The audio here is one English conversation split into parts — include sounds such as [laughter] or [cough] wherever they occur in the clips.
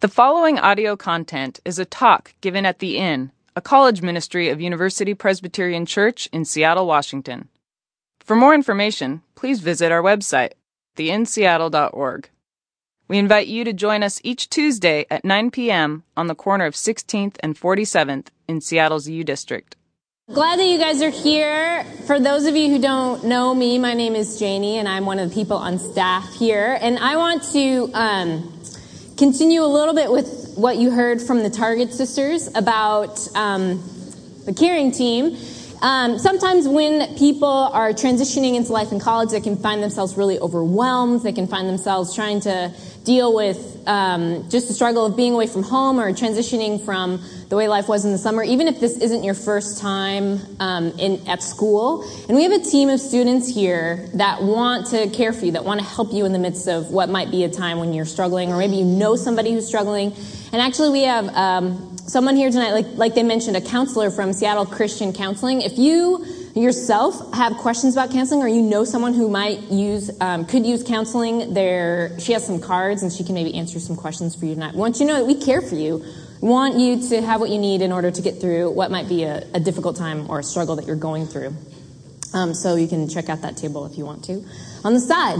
The following audio content is a talk given at The Inn, a college ministry of University Presbyterian Church in Seattle, Washington. For more information, please visit our website, theinnseattle.org. We invite you to join us each Tuesday at 9 p.m. on the corner of 16th and 47th in Seattle's U District. Glad that you guys are here. For those of you who don't know me, my name is Janie, and I'm one of the people on staff here. And I want to um, continue a little bit with what you heard from the Target sisters about um, the caring team. Um, sometimes when people are transitioning into life in college, they can find themselves really overwhelmed. They can find themselves trying to deal with um, just the struggle of being away from home or transitioning from the way life was in the summer, even if this isn't your first time um, in, at school. And we have a team of students here that want to care for you, that want to help you in the midst of what might be a time when you're struggling, or maybe you know somebody who's struggling. And actually, we have um, someone here tonight, like, like they mentioned, a counselor from Seattle Christian Counseling. If you yourself have questions about counseling or you know someone who might use um, could use counseling there she has some cards and she can maybe answer some questions for you tonight. Once you know that we care for you. Want you to have what you need in order to get through what might be a, a difficult time or a struggle that you're going through. Um, so you can check out that table if you want to. On the side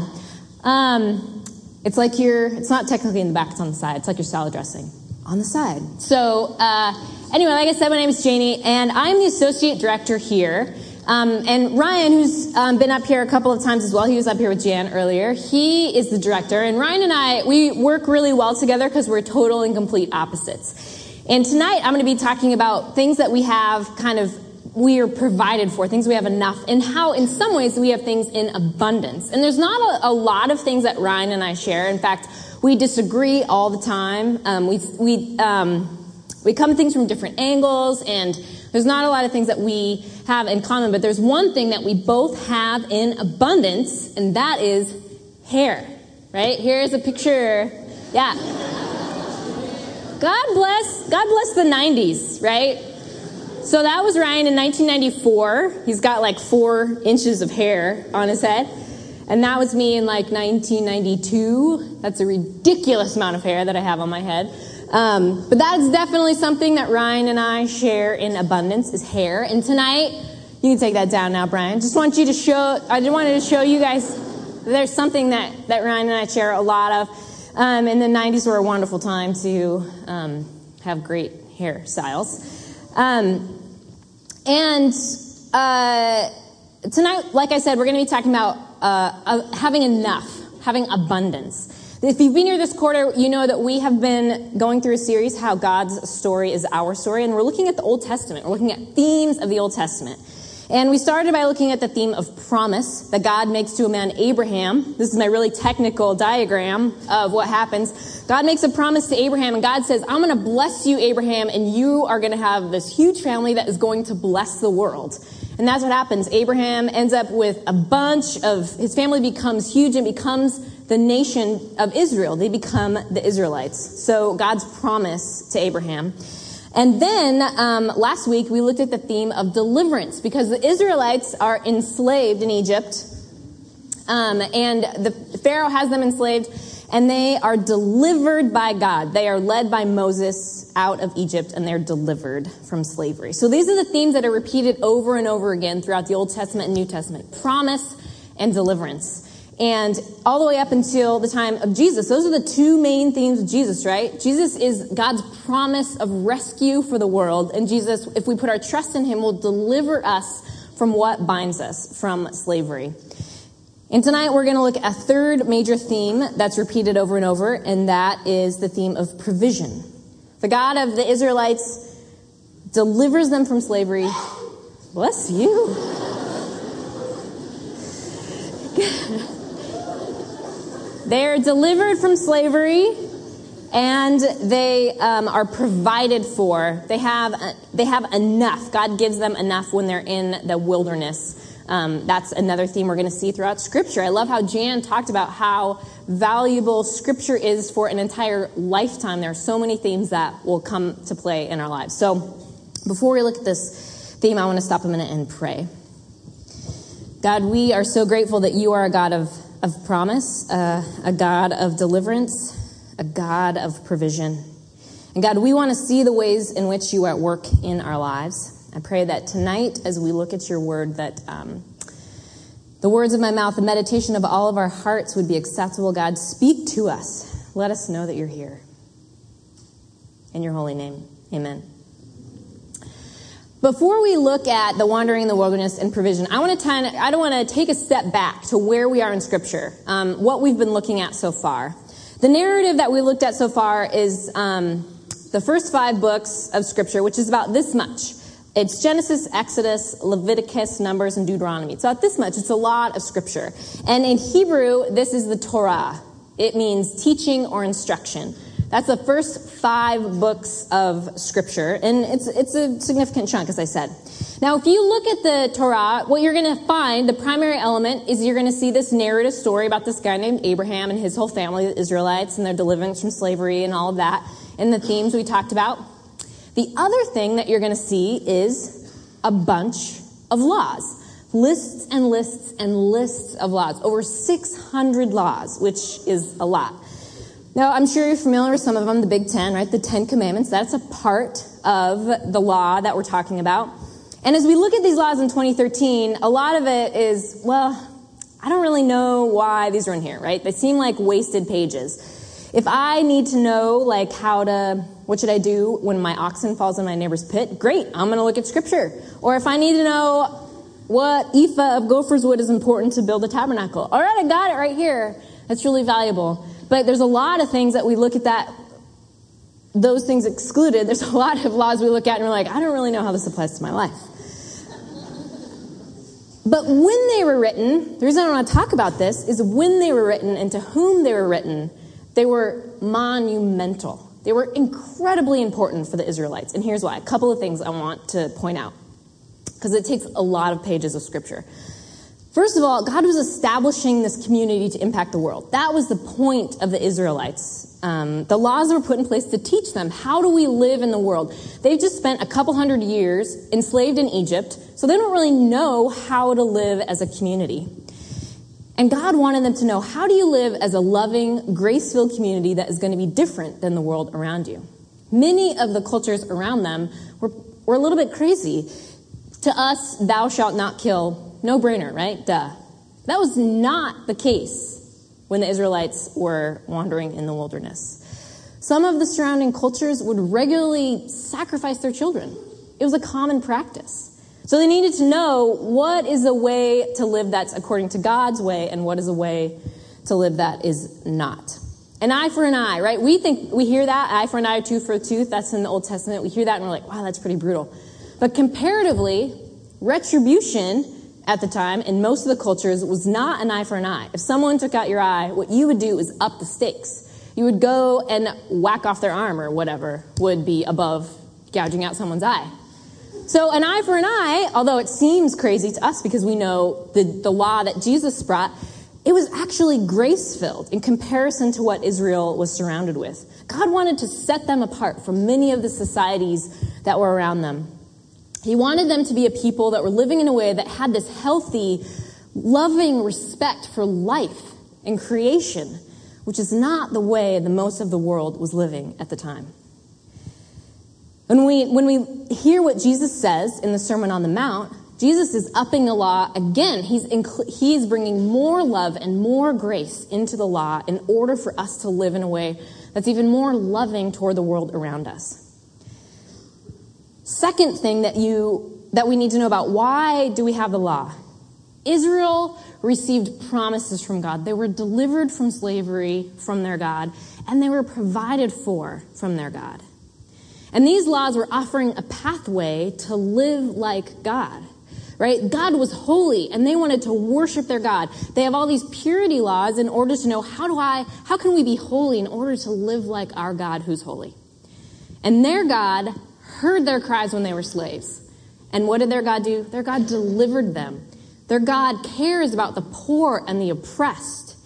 um, it's like you're it's not technically in the back it's on the side. It's like your salad dressing on the side. So uh, anyway like i said my name is janie and i'm the associate director here um, and Ryan, who's um, been up here a couple of times as well, he was up here with Jan earlier. He is the director, and Ryan and I we work really well together because we're total and complete opposites. And tonight I'm going to be talking about things that we have kind of we are provided for, things we have enough, and how in some ways we have things in abundance. And there's not a, a lot of things that Ryan and I share. In fact, we disagree all the time. Um, we we um, we come at things from different angles and there's not a lot of things that we have in common, but there's one thing that we both have in abundance, and that is hair. Right? Here's a picture. Yeah. God bless, God bless the 90s, right? So that was Ryan in 1994. He's got like four inches of hair on his head. And that was me in like 1992. That's a ridiculous amount of hair that I have on my head. Um, but that's definitely something that Ryan and I share in abundance is hair. And tonight, you can take that down now, Brian. Just want you to show, I just wanted to show you guys there's something that, that Ryan and I share a lot of. Um, and the 90s were a wonderful time to um, have great hairstyles. Um, and uh, tonight, like I said, we're going to be talking about uh, uh, having enough, having abundance. If you've been here this quarter, you know that we have been going through a series, How God's Story is Our Story, and we're looking at the Old Testament. We're looking at themes of the Old Testament. And we started by looking at the theme of promise that God makes to a man, Abraham. This is my really technical diagram of what happens. God makes a promise to Abraham, and God says, I'm going to bless you, Abraham, and you are going to have this huge family that is going to bless the world. And that's what happens. Abraham ends up with a bunch of, his family becomes huge and becomes the nation of Israel. They become the Israelites. So God's promise to Abraham. And then um, last week we looked at the theme of deliverance because the Israelites are enslaved in Egypt, um, and the Pharaoh has them enslaved, and they are delivered by God. They are led by Moses out of Egypt, and they're delivered from slavery. So these are the themes that are repeated over and over again throughout the Old Testament and New Testament: promise and deliverance and all the way up until the time of Jesus. Those are the two main themes of Jesus, right? Jesus is God's promise of rescue for the world. And Jesus, if we put our trust in him, will deliver us from what binds us from slavery. And tonight we're going to look at a third major theme that's repeated over and over, and that is the theme of provision. The God of the Israelites delivers them from slavery. Bless you. [laughs] They're delivered from slavery and they um, are provided for. They have, uh, they have enough. God gives them enough when they're in the wilderness. Um, that's another theme we're going to see throughout Scripture. I love how Jan talked about how valuable Scripture is for an entire lifetime. There are so many themes that will come to play in our lives. So, before we look at this theme, I want to stop a minute and pray. God, we are so grateful that you are a God of of promise, uh, a God of deliverance, a God of provision. And God, we want to see the ways in which you are at work in our lives. I pray that tonight, as we look at your word, that um, the words of my mouth, the meditation of all of our hearts would be acceptable. God, speak to us. Let us know that you're here. In your holy name, amen. Before we look at the wandering in the wilderness and provision, I want to kind—I don't want to take a step back to where we are in Scripture, um, what we've been looking at so far. The narrative that we looked at so far is um, the first five books of Scripture, which is about this much. It's Genesis, Exodus, Leviticus, Numbers, and Deuteronomy. It's about this much. It's a lot of Scripture. And in Hebrew, this is the Torah. It means teaching or instruction. That's the first five books of scripture, and it's, it's a significant chunk, as I said. Now, if you look at the Torah, what you're going to find, the primary element is you're going to see this narrative story about this guy named Abraham and his whole family, the Israelites, and their deliverance from slavery and all of that, and the themes we talked about. The other thing that you're going to see is a bunch of laws. Lists and lists and lists of laws. Over 600 laws, which is a lot. Now, I'm sure you're familiar with some of them, the Big Ten, right? The Ten Commandments. That's a part of the law that we're talking about. And as we look at these laws in 2013, a lot of it is, well, I don't really know why these are in here, right? They seem like wasted pages. If I need to know, like, how to, what should I do when my oxen falls in my neighbor's pit? Great, I'm going to look at scripture. Or if I need to know what ephah of gopher's wood is important to build a tabernacle. All right, I got it right here. That's really valuable. But there's a lot of things that we look at that, those things excluded. There's a lot of laws we look at and we're like, I don't really know how this applies to my life. But when they were written, the reason I want to talk about this is when they were written and to whom they were written, they were monumental. They were incredibly important for the Israelites. And here's why. A couple of things I want to point out. Because it takes a lot of pages of scripture. First of all, God was establishing this community to impact the world. That was the point of the Israelites. Um, the laws were put in place to teach them how do we live in the world. They've just spent a couple hundred years enslaved in Egypt, so they don't really know how to live as a community. And God wanted them to know how do you live as a loving, grace filled community that is going to be different than the world around you. Many of the cultures around them were, were a little bit crazy. To us, thou shalt not kill no brainer, right? Duh. That was not the case when the Israelites were wandering in the wilderness. Some of the surrounding cultures would regularly sacrifice their children. It was a common practice. So they needed to know what is a way to live that's according to God's way and what is a way to live that is not. An eye for an eye, right? We think, we hear that, eye for an eye, tooth for a tooth. That's in the Old Testament. We hear that and we're like, wow, that's pretty brutal. But comparatively, retribution at the time in most of the cultures was not an eye for an eye. If someone took out your eye, what you would do is up the stakes. You would go and whack off their arm or whatever would be above gouging out someone's eye. So an eye for an eye, although it seems crazy to us because we know the, the law that Jesus brought, it was actually grace filled in comparison to what Israel was surrounded with. God wanted to set them apart from many of the societies that were around them. He wanted them to be a people that were living in a way that had this healthy, loving respect for life and creation, which is not the way the most of the world was living at the time. When we, when we hear what Jesus says in the Sermon on the Mount, Jesus is upping the law again. He's, he's bringing more love and more grace into the law in order for us to live in a way that's even more loving toward the world around us. Second thing that you that we need to know about why do we have the law? Israel received promises from God. They were delivered from slavery from their God, and they were provided for from their God. And these laws were offering a pathway to live like God. Right? God was holy and they wanted to worship their God. They have all these purity laws in order to know how do I, how can we be holy in order to live like our God who's holy? And their God heard their cries when they were slaves. And what did their God do? Their God delivered them. Their God cares about the poor and the oppressed.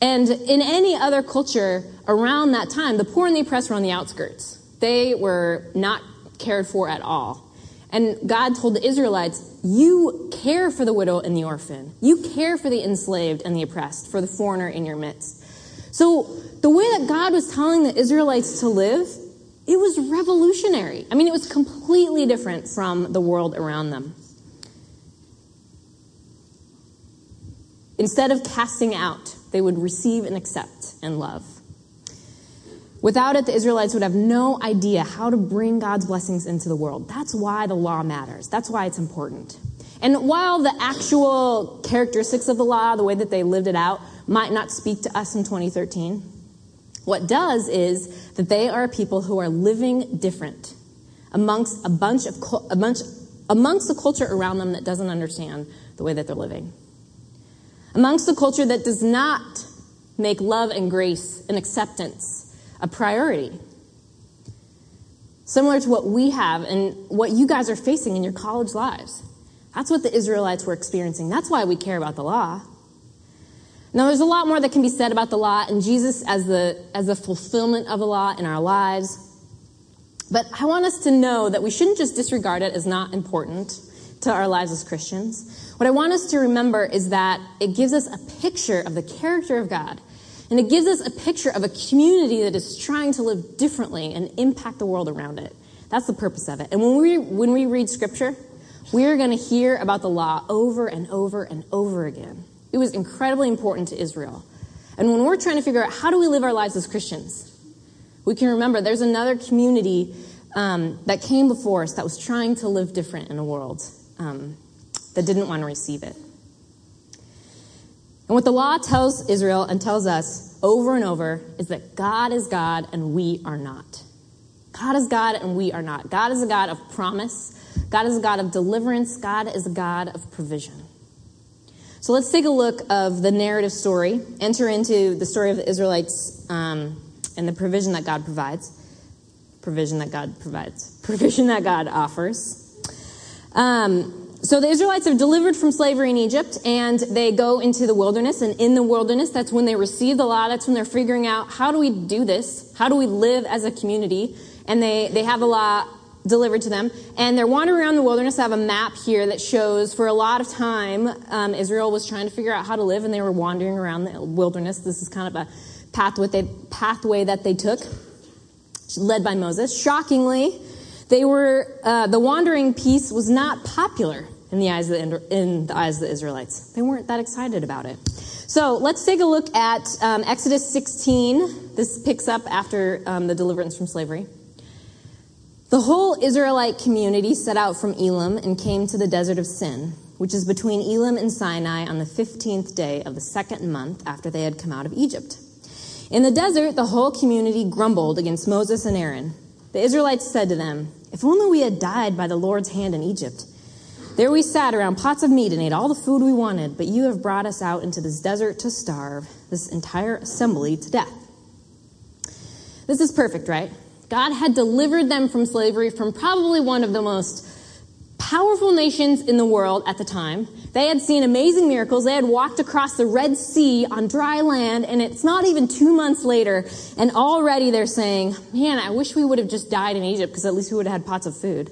And in any other culture around that time, the poor and the oppressed were on the outskirts. They were not cared for at all. And God told the Israelites, You care for the widow and the orphan. You care for the enslaved and the oppressed, for the foreigner in your midst. So the way that God was telling the Israelites to live, it was revolutionary. I mean, it was completely different from the world around them. Instead of casting out, they would receive and accept and love. Without it, the Israelites would have no idea how to bring God's blessings into the world. That's why the law matters. That's why it's important. And while the actual characteristics of the law, the way that they lived it out, might not speak to us in 2013, what does is that they are people who are living different amongst a bunch of a bunch amongst the culture around them that doesn't understand the way that they're living. Amongst the culture that does not make love and grace and acceptance a priority. Similar to what we have and what you guys are facing in your college lives. That's what the Israelites were experiencing. That's why we care about the law. Now, there's a lot more that can be said about the law and Jesus as the, as the fulfillment of the law in our lives. But I want us to know that we shouldn't just disregard it as not important to our lives as Christians. What I want us to remember is that it gives us a picture of the character of God. And it gives us a picture of a community that is trying to live differently and impact the world around it. That's the purpose of it. And when we, when we read scripture, we are going to hear about the law over and over and over again. It was incredibly important to Israel. And when we're trying to figure out how do we live our lives as Christians, we can remember there's another community um, that came before us that was trying to live different in a world um, that didn't want to receive it. And what the law tells Israel and tells us over and over is that God is God and we are not. God is God and we are not. God is a God of promise. God is a God of deliverance. God is a God of provision. So let's take a look of the narrative story, enter into the story of the Israelites um, and the provision that God provides. Provision that God provides. [laughs] Provision that God offers. Um, so the Israelites are delivered from slavery in Egypt and they go into the wilderness. And in the wilderness, that's when they receive the law. That's when they're figuring out how do we do this? How do we live as a community? And they, they have the law delivered to them. And they're wandering around the wilderness. I have a map here that shows for a lot of time, um, Israel was trying to figure out how to live, and they were wandering around the wilderness. This is kind of a pathway, they, pathway that they took, led by Moses. Shockingly, they were uh, the wandering piece was not popular in the eyes of the, in the eyes of the Israelites. They weren't that excited about it. So let's take a look at um, Exodus 16. This picks up after um, the deliverance from slavery. The whole Israelite community set out from Elim and came to the desert of Sin, which is between Elim and Sinai on the 15th day of the second month after they had come out of Egypt. In the desert, the whole community grumbled against Moses and Aaron. The Israelites said to them, If only we had died by the Lord's hand in Egypt. There we sat around pots of meat and ate all the food we wanted, but you have brought us out into this desert to starve, this entire assembly to death. This is perfect, right? God had delivered them from slavery from probably one of the most powerful nations in the world at the time. They had seen amazing miracles. They had walked across the Red Sea on dry land, and it's not even two months later, and already they're saying, Man, I wish we would have just died in Egypt because at least we would have had pots of food.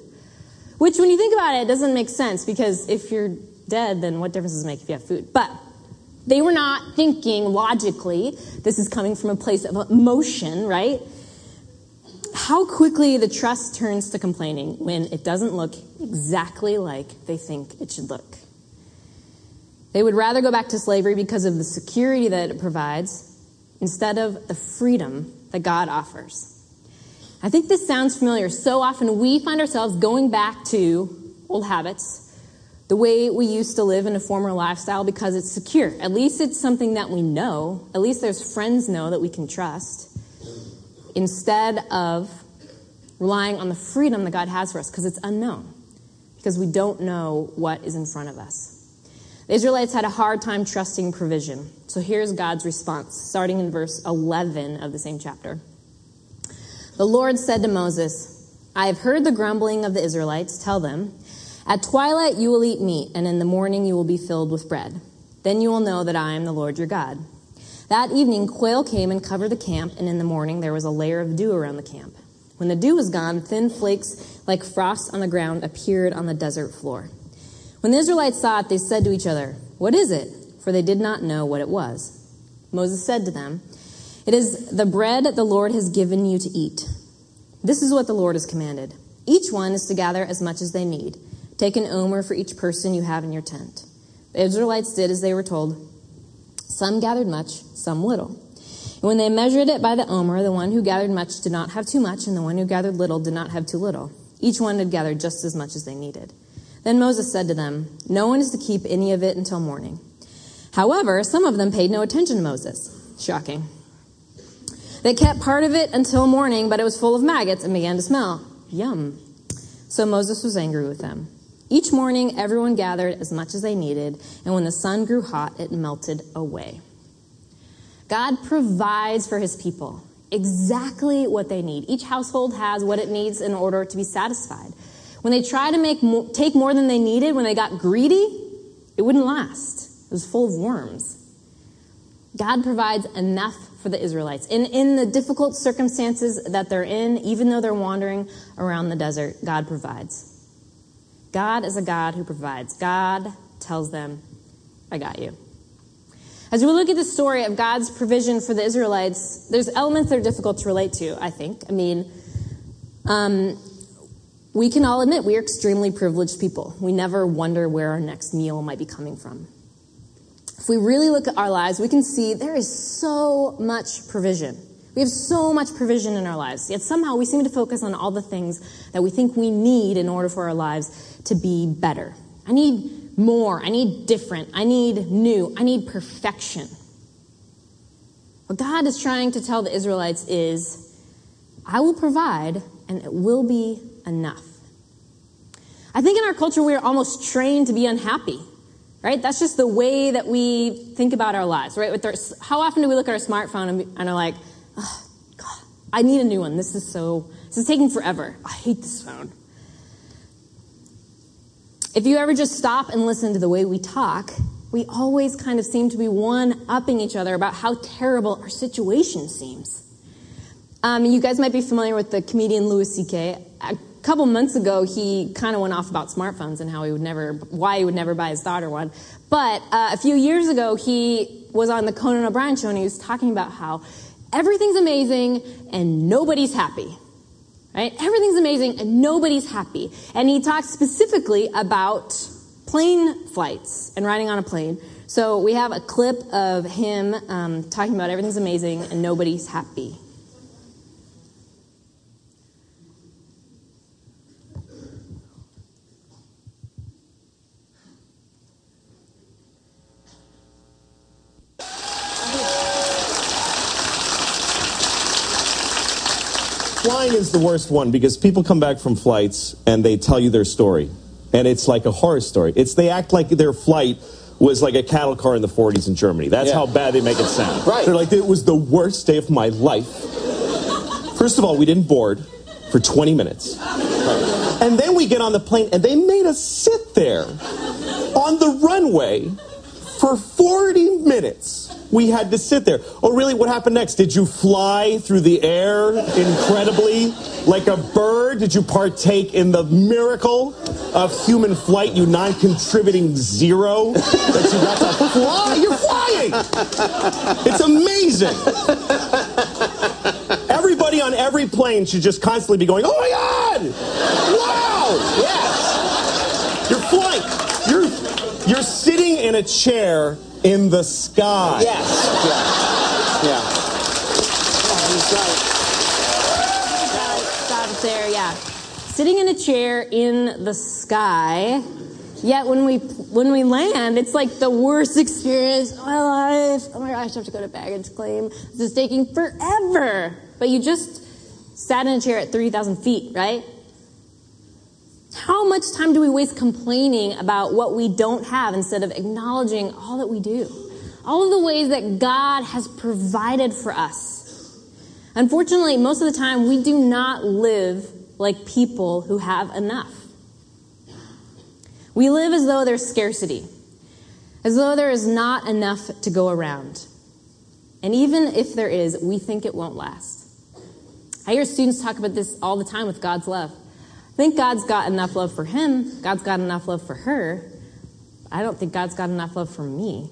Which, when you think about it, doesn't make sense because if you're dead, then what difference does it make if you have food? But they were not thinking logically. This is coming from a place of emotion, right? How quickly the trust turns to complaining when it doesn't look exactly like they think it should look. They would rather go back to slavery because of the security that it provides instead of the freedom that God offers. I think this sounds familiar. So often we find ourselves going back to old habits, the way we used to live in a former lifestyle because it's secure. At least it's something that we know. At least there's friends know that we can trust instead of relying on the freedom that God has for us because it's unknown, because we don't know what is in front of us. The Israelites had a hard time trusting provision. So here's God's response, starting in verse 11 of the same chapter. The Lord said to Moses, I have heard the grumbling of the Israelites. Tell them, At twilight you will eat meat, and in the morning you will be filled with bread. Then you will know that I am the Lord your God. That evening, quail came and covered the camp, and in the morning there was a layer of dew around the camp. When the dew was gone, thin flakes like frost on the ground appeared on the desert floor. When the Israelites saw it, they said to each other, What is it? For they did not know what it was. Moses said to them, It is the bread that the Lord has given you to eat. This is what the Lord has commanded. Each one is to gather as much as they need. Take an omer for each person you have in your tent. The Israelites did as they were told. Some gathered much, some little. And when they measured it by the omer, the one who gathered much did not have too much, and the one who gathered little did not have too little. Each one had gathered just as much as they needed. Then Moses said to them, No one is to keep any of it until morning. However, some of them paid no attention to Moses. Shocking. They kept part of it until morning, but it was full of maggots and began to smell. Yum. So Moses was angry with them. Each morning, everyone gathered as much as they needed, and when the sun grew hot, it melted away. God provides for his people exactly what they need. Each household has what it needs in order to be satisfied. When they try to make take more than they needed, when they got greedy, it wouldn't last. It was full of worms. God provides enough for the Israelites. In, in the difficult circumstances that they're in, even though they're wandering around the desert, God provides. God is a God who provides. God tells them, I got you. As we look at the story of God's provision for the Israelites, there's elements that are difficult to relate to, I think. I mean, um, we can all admit we are extremely privileged people. We never wonder where our next meal might be coming from. If we really look at our lives, we can see there is so much provision. We have so much provision in our lives, yet somehow we seem to focus on all the things that we think we need in order for our lives to be better. I need more. I need different. I need new. I need perfection. What God is trying to tell the Israelites is, I will provide and it will be enough. I think in our culture we are almost trained to be unhappy right? That's just the way that we think about our lives, right? Our, how often do we look at our smartphone and, and are like, God, I need a new one. This is so, this is taking forever. I hate this phone. If you ever just stop and listen to the way we talk, we always kind of seem to be one upping each other about how terrible our situation seems. Um, you guys might be familiar with the comedian Louis C.K A couple months ago, he kind of went off about smartphones and how he would never, why he would never buy his daughter one. But uh, a few years ago, he was on the Conan O'Brien show and he was talking about how everything's amazing and nobody's happy. Right? Everything's amazing and nobody's happy. And he talked specifically about plane flights and riding on a plane. So we have a clip of him um, talking about everything's amazing and nobody's happy. Flying is the worst one because people come back from flights and they tell you their story. And it's like a horror story. It's they act like their flight was like a cattle car in the 40s in Germany. That's yeah. how bad they make it sound. Right. They're like, it was the worst day of my life. First of all, we didn't board for 20 minutes. Right. And then we get on the plane and they made us sit there on the runway for 40 minutes we had to sit there. Oh, really? What happened next? Did you fly through the air incredibly like a bird? Did you partake in the miracle of human flight, you non contributing zero? That you got to fly? You're flying! It's amazing. Everybody on every plane should just constantly be going, oh my God! Wow! Yes! You're flying. You're, you're sitting in a chair in the sky. Yes. Yeah. Yeah. yeah he's right. Stop it there. Yeah. Sitting in a chair in the sky. Yet when we when we land, it's like the worst experience of my life. Oh my gosh, I have to go to baggage claim. This is taking forever. But you just sat in a chair at 3,000 feet, right? How much time do we waste complaining about what we don't have instead of acknowledging all that we do? All of the ways that God has provided for us. Unfortunately, most of the time, we do not live like people who have enough. We live as though there's scarcity, as though there is not enough to go around. And even if there is, we think it won't last. I hear students talk about this all the time with God's love. Think God's got enough love for him. God's got enough love for her. I don't think God's got enough love for me.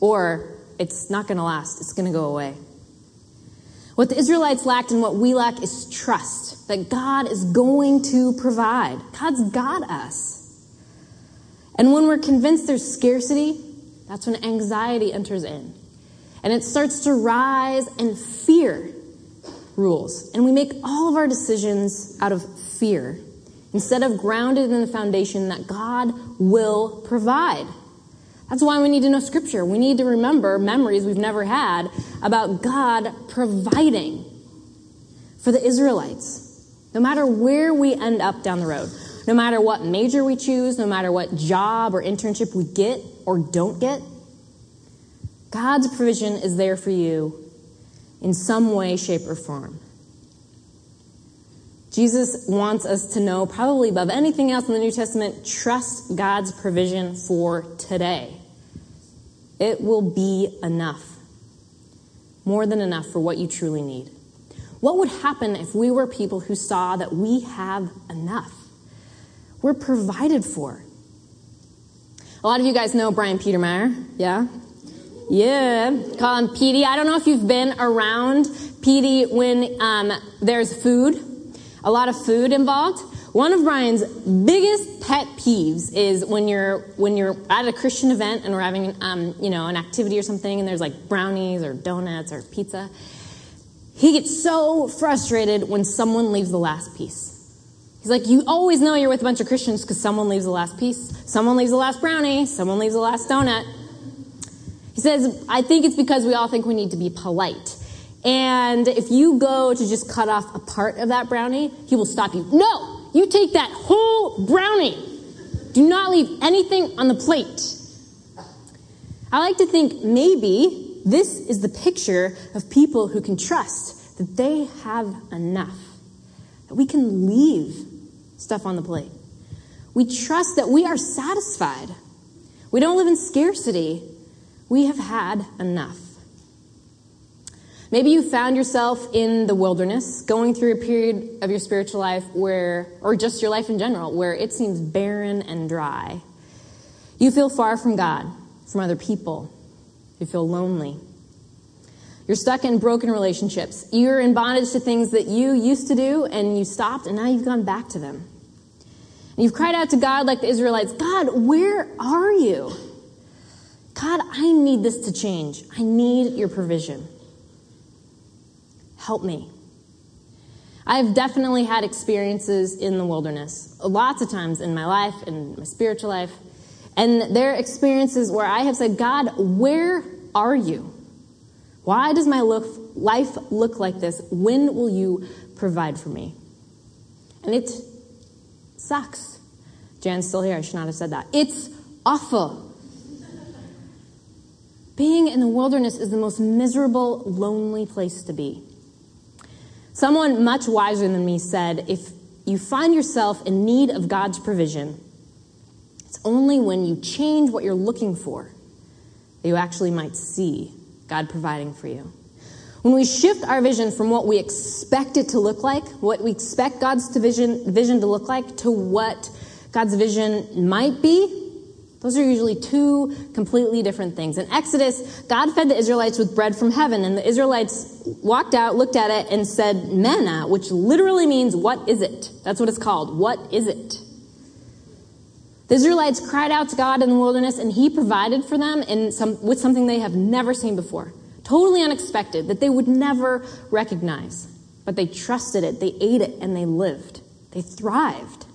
Or it's not going to last. It's going to go away. What the Israelites lacked and what we lack is trust that God is going to provide. God's got us. And when we're convinced there's scarcity, that's when anxiety enters in. And it starts to rise, and fear rules. And we make all of our decisions out of fear instead of grounded in the foundation that God will provide. That's why we need to know Scripture. We need to remember memories we've never had about God providing for the Israelites. No matter where we end up down the road, no matter what major we choose, no matter what job or internship we get or don't get, God's provision is there for you in some way, shape, or form. Jesus wants us to know, probably above anything else in the New Testament, trust God's provision for today. It will be enough. More than enough for what you truly need. What would happen if we were people who saw that we have enough? We're provided for. A lot of you guys know Brian Petermeyer, yeah? Yeah, call him Petey. I don't know if you've been around Petey when um, there's food, a lot of food involved. One of Brian's biggest pet peeves is when you're when you're at a Christian event and we're having um, you know an activity or something, and there's like brownies or donuts or pizza. He gets so frustrated when someone leaves the last piece. He's like, you always know you're with a bunch of Christians because someone leaves the last piece, someone leaves the last brownie, someone leaves the last donut. He says, I think it's because we all think we need to be polite. And if you go to just cut off a part of that brownie, he will stop you. No, you take that whole brownie. Do not leave anything on the plate. I like to think maybe this is the picture of people who can trust that they have enough, that we can leave stuff on the plate. We trust that we are satisfied. We don't live in scarcity. We have had enough. Maybe you found yourself in the wilderness, going through a period of your spiritual life where, or just your life in general, where it seems barren and dry. You feel far from God, from other people. You feel lonely. You're stuck in broken relationships. You're in bondage to things that you used to do and you stopped and now you've gone back to them. And you've cried out to God like the Israelites God, where are you? God, I need this to change. I need your provision. Help me. I've definitely had experiences in the wilderness, lots of times in my life and my spiritual life. And there are experiences where I have said, God, where are you? Why does my life look like this? When will you provide for me? And it sucks. Jan's still here. I should not have said that. It's awful. Being in the wilderness is the most miserable, lonely place to be. Someone much wiser than me said, if you find yourself in need of God's provision, it's only when you change what you're looking for that you actually might see God providing for you. When we shift our vision from what we expect it to look like, what we expect God's vision, to look like, to what God's vision might be, those are usually two completely different things. In Exodus, God fed the Israelites with bread from heaven, and the Israelites walked out, looked at it, and said, manna, which literally means, what is it? That's what it's called. What is it? The Israelites cried out to God in the wilderness, and He provided for them some, with something they have never seen before. Totally unexpected, that they would never recognize. But they trusted it, they ate it, and they lived. They thrived.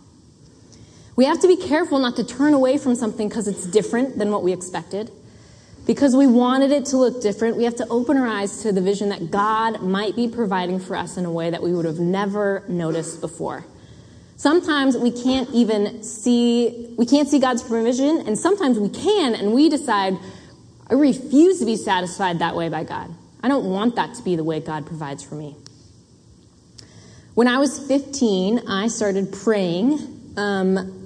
We have to be careful not to turn away from something because it's different than what we expected. Because we wanted it to look different, we have to open our eyes to the vision that God might be providing for us in a way that we would have never noticed before. Sometimes we can't even see, we can't see God's provision, and sometimes we can, and we decide, I refuse to be satisfied that way by God. I don't want that to be the way God provides for me. When I was 15, I started praying um,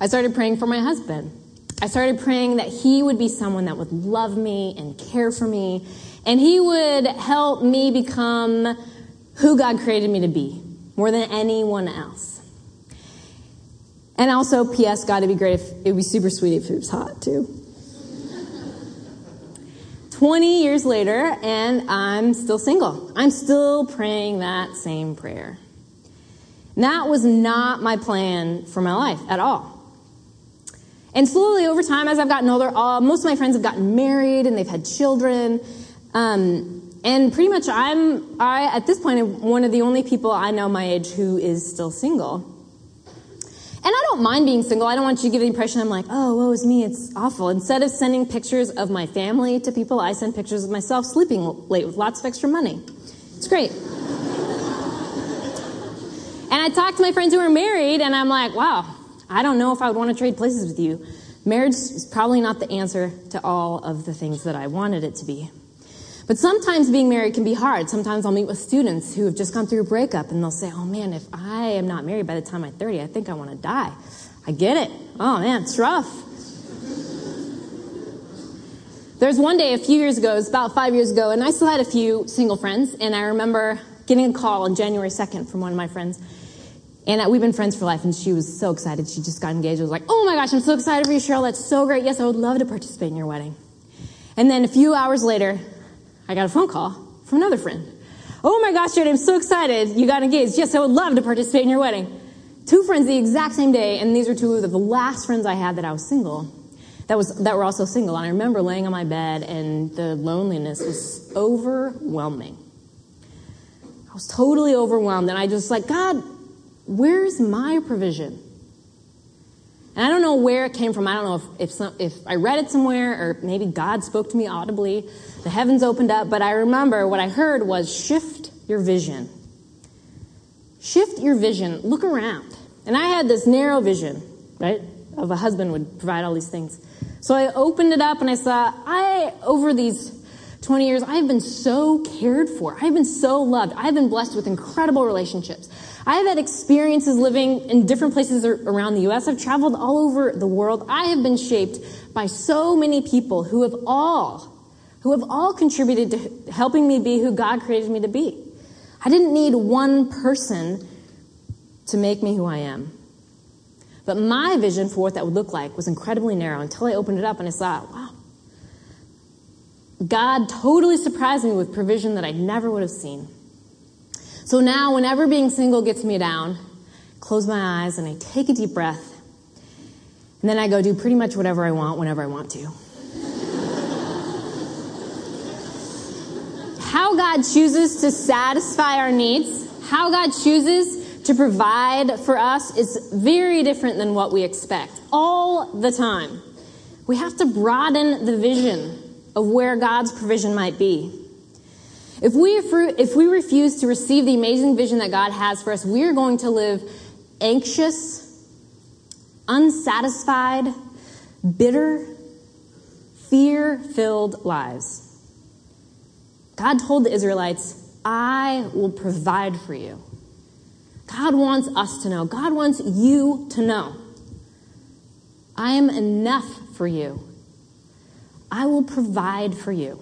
I started praying for my husband. I started praying that he would be someone that would love me and care for me, and he would help me become who God created me to be more than anyone else. And also, P.S. God, it'd be great if it would be super sweet if it was hot too. 20 years later, and I'm still single. I'm still praying that same prayer. That was not my plan for my life at all. And slowly over time, as I've gotten older, all, most of my friends have gotten married and they've had children. Um, and pretty much I'm, I, at this point, am one of the only people I know my age who is still single. And I don't mind being single. I don't want you to give the impression I'm like, oh, woe is me, it's awful. Instead of sending pictures of my family to people, I send pictures of myself sleeping late with lots of extra money. It's great. [laughs] and I talk to my friends who are married, and I'm like, wow, I don't know if I would want to trade places with you. Marriage is probably not the answer to all of the things that I wanted it to be. But sometimes being married can be hard. Sometimes I'll meet with students who have just gone through a breakup and they'll say, Oh man, if I am not married by the time I'm 30, I think I want to die. I get it. Oh man, it's rough. There's one day a few years ago, it was about five years ago, and I still had a few single friends, and I remember getting a call on January 2nd from one of my friends. And that we've been friends for life, and she was so excited. She just got engaged. I was like, oh my gosh, I'm so excited for you, Cheryl. That's so great. Yes, I would love to participate in your wedding. And then a few hours later, I got a phone call from another friend. Oh my gosh, Jared, I'm so excited. You got engaged. Yes, I would love to participate in your wedding. Two friends the exact same day, and these are two of the last friends I had that I was single. That was that were also single. And I remember laying on my bed and the loneliness was overwhelming. I was totally overwhelmed, and I just like, God, where's my provision? And I don't know where it came from. I don't know if, if, some, if I read it somewhere or maybe God spoke to me audibly. The heavens opened up, but I remember what I heard was shift your vision. Shift your vision. Look around. And I had this narrow vision, right, of a husband would provide all these things. So I opened it up and I saw, I, over these 20 years, I've been so cared for. I've been so loved. I've been blessed with incredible relationships. I've had experiences living in different places around the U.S. I've traveled all over the world. I have been shaped by so many people who have all, who have all contributed to helping me be who God created me to be. I didn't need one person to make me who I am. But my vision for what that would look like was incredibly narrow until I opened it up and I saw, wow, God totally surprised me with provision that I never would have seen. So now, whenever being single gets me down, close my eyes and I take a deep breath, and then I go do pretty much whatever I want whenever I want to. how God chooses to satisfy our needs, how God chooses to provide for us is very different than what we expect all the time. We have to broaden the vision of where God's provision might be. If we, if we refuse to receive the amazing vision that God has for us, we are going to live anxious, unsatisfied, bitter, fear filled lives. God told the Israelites, I will provide for you. God wants us to know. God wants you to know. I am enough for you. I will provide for you.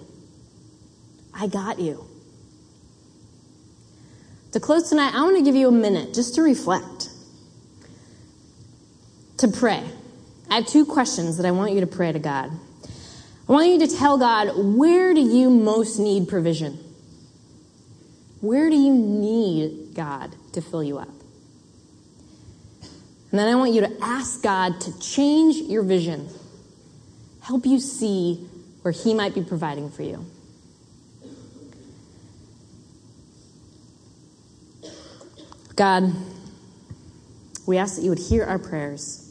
I got you. To close tonight, I want to give you a minute just to reflect, to pray. I have two questions that I want you to pray to God. I want you to tell God, where do you most need provision? Where do you need God to fill you up? And then I want you to ask God to change your vision, help you see where He might be providing for you. God, we ask that you would hear our prayers.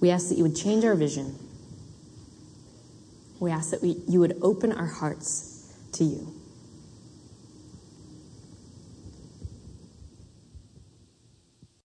We ask that you would change our vision. We ask that we, you would open our hearts to you.